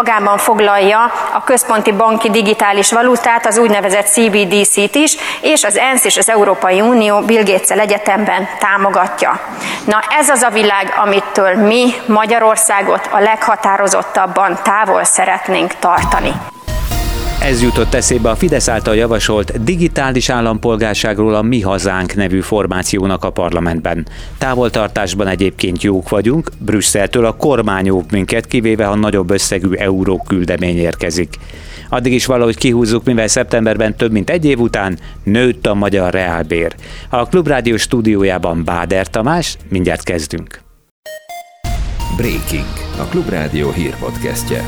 magában foglalja a központi banki digitális valutát, az úgynevezett CBDC-t is, és az ENSZ és az Európai Unió Bill gates egyetemben támogatja. Na ez az a világ, amitől mi Magyarországot a leghatározottabban távol szeretnénk tartani. Ez jutott eszébe a Fidesz által javasolt digitális állampolgárságról a Mi Hazánk nevű formációnak a parlamentben. Távoltartásban egyébként jók vagyunk, Brüsszeltől a kormány óv minket, kivéve ha nagyobb összegű euró küldemény érkezik. Addig is valahogy kihúzzuk, mivel szeptemberben több mint egy év után nőtt a magyar reálbér. A Klubrádió stúdiójában Báder Tamás, mindjárt kezdünk. Breaking, a Klubrádió hírpodcastje.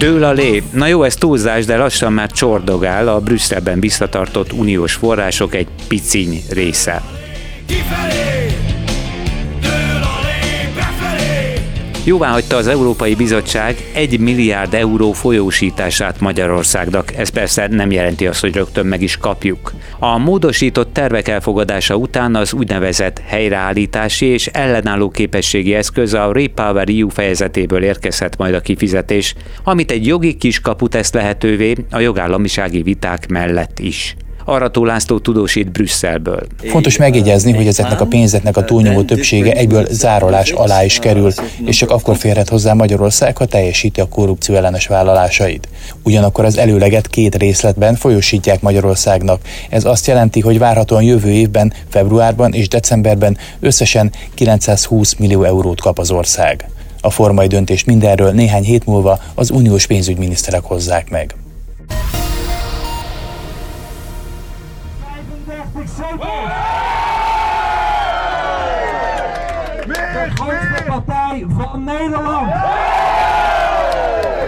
Dől a lé. Na jó, ez túlzás, de lassan már csordogál a Brüsszelben visszatartott uniós források egy piciny része. Kifelé! Jóvá hagyta az Európai Bizottság 1 milliárd euró folyósítását Magyarországnak. Ez persze nem jelenti azt, hogy rögtön meg is kapjuk. A módosított tervek elfogadása után az úgynevezett helyreállítási és ellenálló képességi eszköz a Repower EU fejezetéből érkezhet majd a kifizetés, amit egy jogi kiskapu tesz lehetővé a jogállamisági viták mellett is. Arató László tudósít Brüsszelből. Fontos megjegyezni, hogy ezeknek a pénzeknek a túlnyomó többsége egyből zárolás alá is kerül, és csak akkor férhet hozzá Magyarország, ha teljesíti a korrupció ellenes vállalásait. Ugyanakkor az előleget két részletben folyosítják Magyarországnak. Ez azt jelenti, hogy várhatóan jövő évben, februárban és decemberben összesen 920 millió eurót kap az ország. A formai döntést mindenről néhány hét múlva az uniós pénzügyminiszterek hozzák meg. Van Nederland!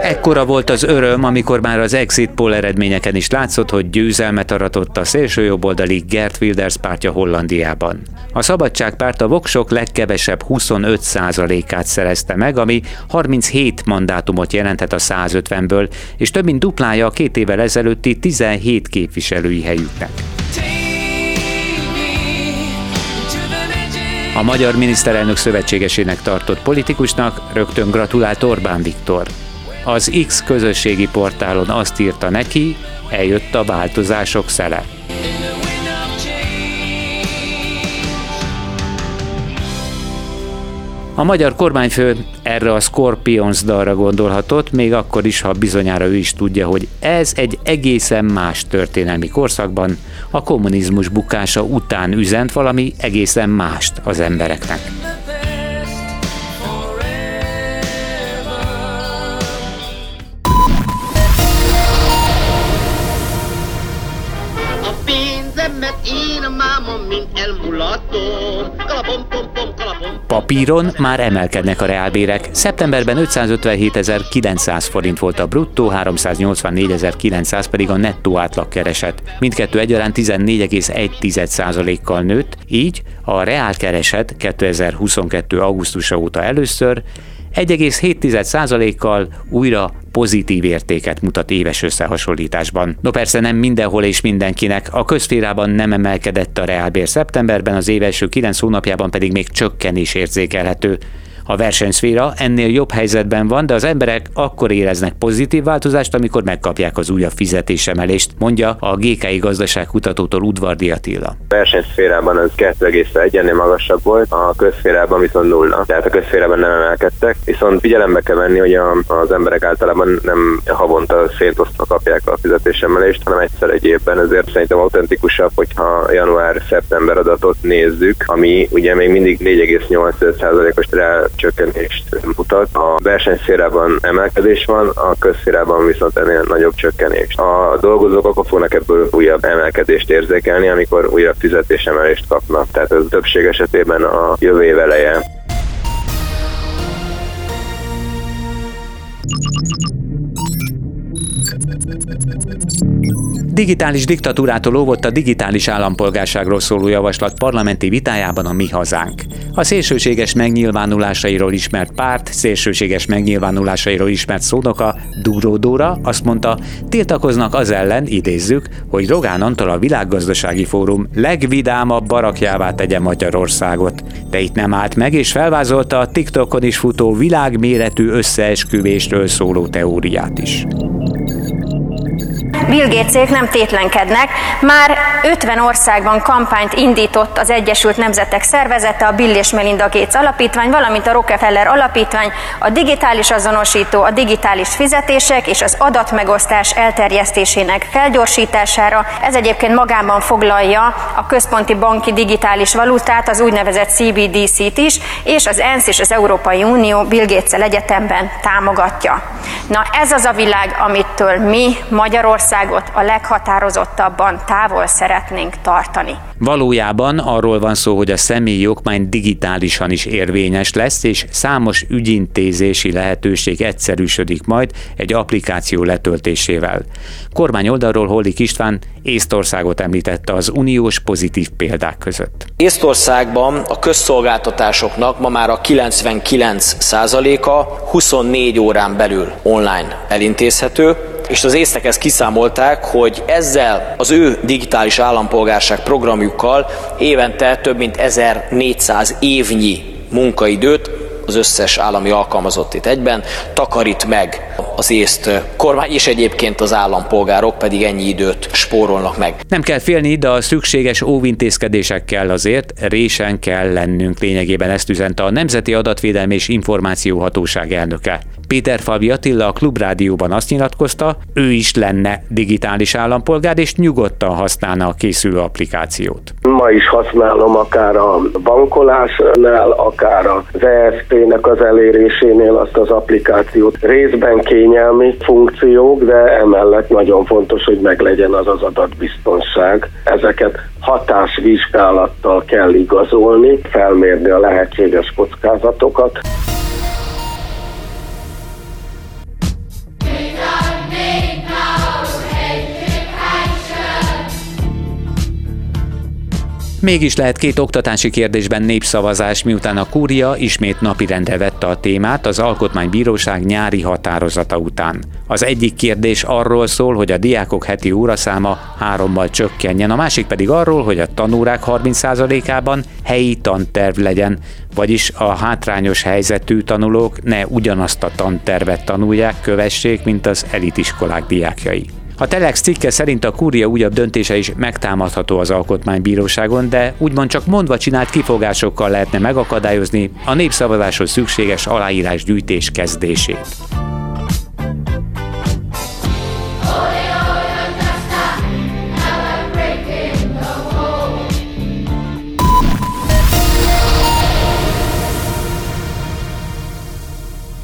Ekkora volt az öröm, amikor már az exit poll eredményeken is látszott, hogy győzelmet aratott a szélsőjobboldali Gert Wilders pártja Hollandiában. A Szabadságpárt a voksok legkevesebb 25%-át szerezte meg, ami 37 mandátumot jelentett a 150-ből, és több mint duplája a két évvel ezelőtti 17 képviselői helyüknek. A magyar miniszterelnök szövetségesének tartott politikusnak rögtön gratulált Orbán Viktor. Az X közösségi portálon azt írta neki, eljött a változások szele. A magyar kormányfő erre a Scorpions dalra gondolhatott, még akkor is, ha bizonyára ő is tudja, hogy ez egy egészen más történelmi korszakban, a kommunizmus bukása után üzent valami egészen mást az embereknek. Pénzemet én a mámom, mint elmulatom. Kalapom, pom, pom, kalapom. Papíron már emelkednek a reálbérek. Szeptemberben 557.900 forint volt a bruttó, 384.900 pedig a nettó átlagkereset. Mindkettő egyaránt 14,1%-kal nőtt, így a reálkereset 2022. augusztusa óta először 1,7%-kal újra pozitív értéket mutat éves összehasonlításban. No persze nem mindenhol és mindenkinek, a közférában nem emelkedett a reálbér szeptemberben, az év első 9 hónapjában pedig még csökkenés érzékelhető. A versenyszféra ennél jobb helyzetben van, de az emberek akkor éreznek pozitív változást, amikor megkapják az újabb fizetésemelést, mondja a GKI gazdaságkutatótól Udvardi Attila. A versenyszférában az 2,1-ennél magasabb volt, a közszférában viszont nulla. Tehát a közszférában nem emelkedtek, viszont figyelembe kell venni, hogy az emberek általában nem havonta szétosztva kapják a fizetésemelést, hanem egyszer egy évben, ezért szerintem autentikusabb, hogyha január-szeptember adatot nézzük, ami ugye még mindig 4,8%-os reál csökkenést mutat. A versenyszférában emelkedés van, a közszférában viszont ennél nagyobb csökkenés. A dolgozók akkor fognak ebből újabb emelkedést érzékelni, amikor újabb fizetésemelést kapnak. Tehát ez többség esetében a jövő év eleje. Digitális diktatúrától óvott a digitális állampolgárságról szóló javaslat parlamenti vitájában a Mi Hazánk. A szélsőséges megnyilvánulásairól ismert párt, szélsőséges megnyilvánulásairól ismert szónoka, Dúró Dóra azt mondta, tiltakoznak az ellen, idézzük, hogy Rogán Antal a Világgazdasági Fórum legvidámabb barakjává tegye Magyarországot. De itt nem állt meg, és felvázolta a TikTokon is futó világméretű összeesküvésről szóló teóriát is. Bill Gatesek nem tétlenkednek, már 50 országban kampányt indított az Egyesült Nemzetek Szervezete, a Bill és Melinda Gates Alapítvány, valamint a Rockefeller Alapítvány a digitális azonosító, a digitális fizetések és az adatmegosztás elterjesztésének felgyorsítására. Ez egyébként magában foglalja a központi banki digitális valutát, az úgynevezett CBDC-t is, és az ENSZ és az Európai Unió Bill gates egyetemben támogatja. Na ez az a világ, amitől mi Magyarország Magyarországot a leghatározottabban távol szeretnénk tartani. Valójában arról van szó, hogy a személyi jogmány digitálisan is érvényes lesz, és számos ügyintézési lehetőség egyszerűsödik majd egy applikáció letöltésével. Kormány oldalról Hollik István Észtországot említette az uniós pozitív példák között. Észtországban a közszolgáltatásoknak ma már a 99%-a 24 órán belül online elintézhető, és az észtek ezt kiszámolták, hogy ezzel az ő digitális állampolgárság programjukkal évente több mint 1400 évnyi munkaidőt az összes állami alkalmazott itt egyben, takarít meg az észt kormány, és egyébként az állampolgárok pedig ennyi időt spórolnak meg. Nem kell félni, de a szükséges óvintézkedésekkel azért résen kell lennünk. Lényegében ezt üzente a Nemzeti Adatvédelmi és Információhatóság elnöke. Péter Favi Attila a Klubrádióban azt nyilatkozta, ő is lenne digitális állampolgár, és nyugodtan használna a készülő applikációt. Ma is használom akár a bankolásnál, akár az EFT-nek az elérésénél azt az applikációt. Részben kényelmi funkciók, de emellett nagyon fontos, hogy meglegyen az az adatbiztonság. Ezeket hatásvizsgálattal kell igazolni, felmérni a lehetséges kockázatokat. Mégis lehet két oktatási kérdésben népszavazás, miután a kúria ismét napirendre vette a témát az Alkotmánybíróság nyári határozata után. Az egyik kérdés arról szól, hogy a diákok heti óraszáma hárommal csökkenjen, a másik pedig arról, hogy a tanórák 30%-ában helyi tanterv legyen, vagyis a hátrányos helyzetű tanulók ne ugyanazt a tantervet tanulják, kövessék, mint az elitiskolák diákjai. A Telex cikke szerint a kúria újabb döntése is megtámadható az alkotmánybíróságon, de úgymond csak mondva csinált kifogásokkal lehetne megakadályozni a népszavazáshoz szükséges aláírásgyűjtés kezdését.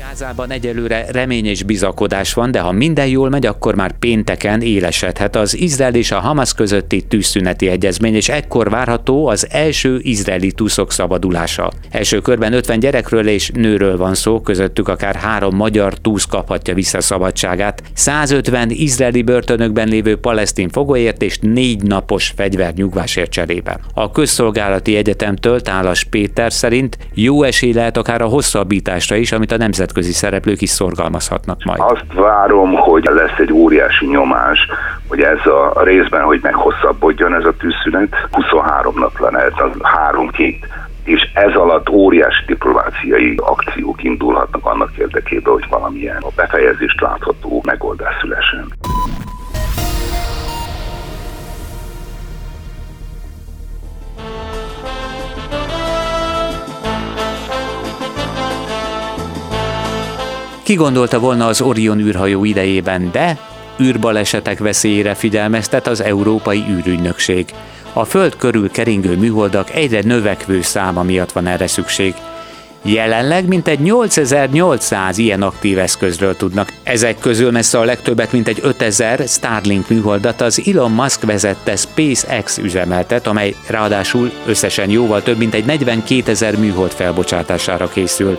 Gázában egyelőre remény és bizakodás van, de ha minden jól megy, akkor már pénteken élesedhet az Izrael és a Hamas közötti tűzszüneti egyezmény, és ekkor várható az első izraeli túszok szabadulása. Első körben 50 gyerekről és nőről van szó, közöttük akár három magyar túsz kaphatja vissza szabadságát, 150 izraeli börtönökben lévő palesztin fogolyért és négy napos fegyvernyugvásért cserébe. A közszolgálati egyetemtől Tálas Péter szerint jó esély lehet akár a hosszabbításra is, amit a nemzetközi nemzetközi szereplők is szorgalmazhatnak majd. Azt várom, hogy lesz egy óriási nyomás, hogy ez a részben, hogy meghosszabbodjon ez a tűzszünet, 23 nap lenne, ez a három-két és ez alatt óriási diplomáciai akciók indulhatnak annak érdekében, hogy valamilyen a befejezést látható megoldás szülesen. Ki gondolta volna az Orion űrhajó idejében, de űrbalesetek veszélyére figyelmeztet az Európai űrügynökség. A Föld körül keringő műholdak egyre növekvő száma miatt van erre szükség. Jelenleg mintegy 8800 ilyen aktív eszközről tudnak. Ezek közül messze a legtöbbet, mint egy 5000 Starlink műholdat az Elon Musk vezette SpaceX üzemeltet, amely ráadásul összesen jóval több, mint egy 42 ezer műhold felbocsátására készül.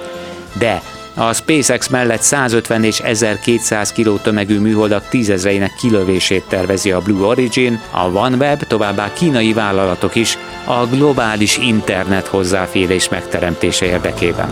De A SpaceX mellett 150 és 1200 kg tömegű műholdak tízezreinek kilövését tervezi a Blue Origin, a OneWeb, továbbá kínai vállalatok is a globális internet hozzáférés megteremtése érdekében.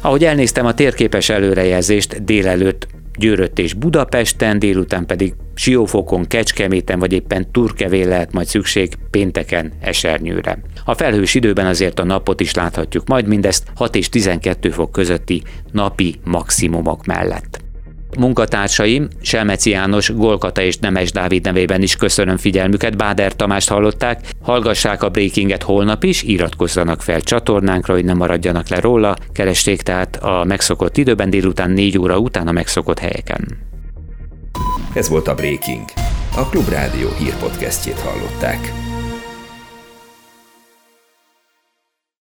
Ahogy elnéztem a térképes előrejelzést délelőtt Győrött és Budapesten, délután pedig Siófokon, Kecskeméten vagy éppen Turkevén lehet majd szükség pénteken Esernyőre. A felhős időben azért a napot is láthatjuk, majd mindezt 6 és 12 fok közötti napi maximumok mellett. Munkatársaim, Selmeci János, Golkata és Nemes Dávid nevében is köszönöm figyelmüket, Báder Tamást hallották, hallgassák a Breakinget holnap is, iratkozzanak fel csatornánkra, hogy ne maradjanak le róla, keresték tehát a megszokott időben délután 4 óra után a megszokott helyeken. Ez volt a Breaking. A Klubrádió hírpodcastjét hallották.